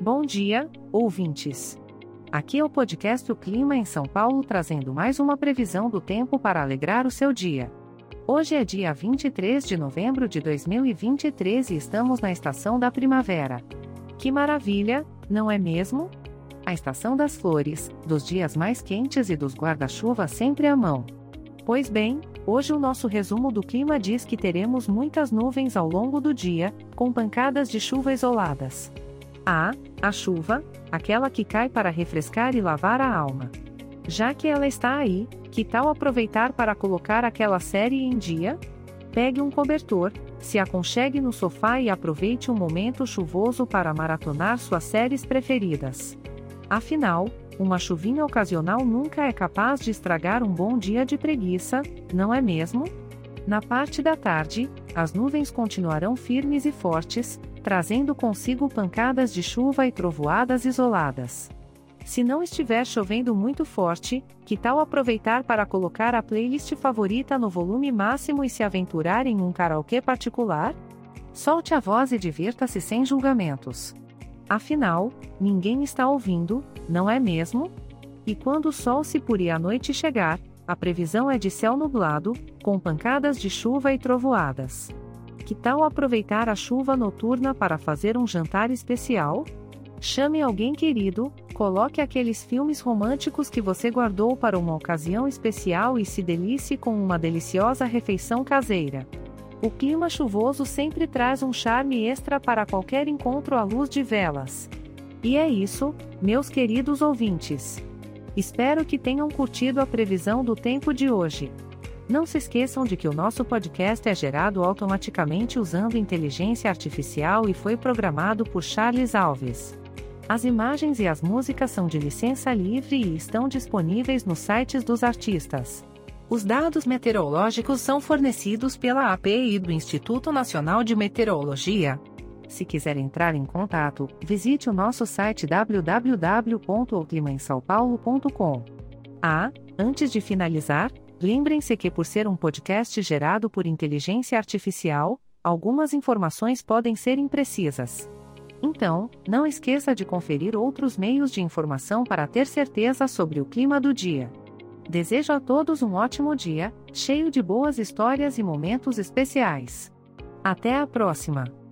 Bom dia, ouvintes. Aqui é o podcast O Clima em São Paulo trazendo mais uma previsão do tempo para alegrar o seu dia. Hoje é dia 23 de novembro de 2023 e estamos na estação da primavera. Que maravilha, não é mesmo? A estação das flores, dos dias mais quentes e dos guarda-chuva sempre à mão. Pois bem, hoje o nosso resumo do clima diz que teremos muitas nuvens ao longo do dia, com pancadas de chuva isoladas. A. A chuva, aquela que cai para refrescar e lavar a alma. Já que ela está aí, que tal aproveitar para colocar aquela série em dia? Pegue um cobertor, se aconchegue no sofá e aproveite um momento chuvoso para maratonar suas séries preferidas. Afinal, uma chuvinha ocasional nunca é capaz de estragar um bom dia de preguiça, não é mesmo? Na parte da tarde, as nuvens continuarão firmes e fortes, trazendo consigo pancadas de chuva e trovoadas isoladas. Se não estiver chovendo muito forte, que tal aproveitar para colocar a playlist favorita no volume máximo e se aventurar em um karaokê particular? Solte a voz e divirta-se sem julgamentos. Afinal, ninguém está ouvindo, não é mesmo? E quando o sol se pôr e a noite chegar, a previsão é de céu nublado, com pancadas de chuva e trovoadas. Que tal aproveitar a chuva noturna para fazer um jantar especial? Chame alguém querido, coloque aqueles filmes românticos que você guardou para uma ocasião especial e se delicie com uma deliciosa refeição caseira. O clima chuvoso sempre traz um charme extra para qualquer encontro à luz de velas. E é isso, meus queridos ouvintes. Espero que tenham curtido a previsão do tempo de hoje. Não se esqueçam de que o nosso podcast é gerado automaticamente usando inteligência artificial e foi programado por Charles Alves. As imagens e as músicas são de licença livre e estão disponíveis nos sites dos artistas. Os dados meteorológicos são fornecidos pela API do Instituto Nacional de Meteorologia. Se quiser entrar em contato, visite o nosso site www.oclimaemsaopaulo.com. Ah, antes de finalizar, Lembrem-se que, por ser um podcast gerado por inteligência artificial, algumas informações podem ser imprecisas. Então, não esqueça de conferir outros meios de informação para ter certeza sobre o clima do dia. Desejo a todos um ótimo dia, cheio de boas histórias e momentos especiais. Até a próxima!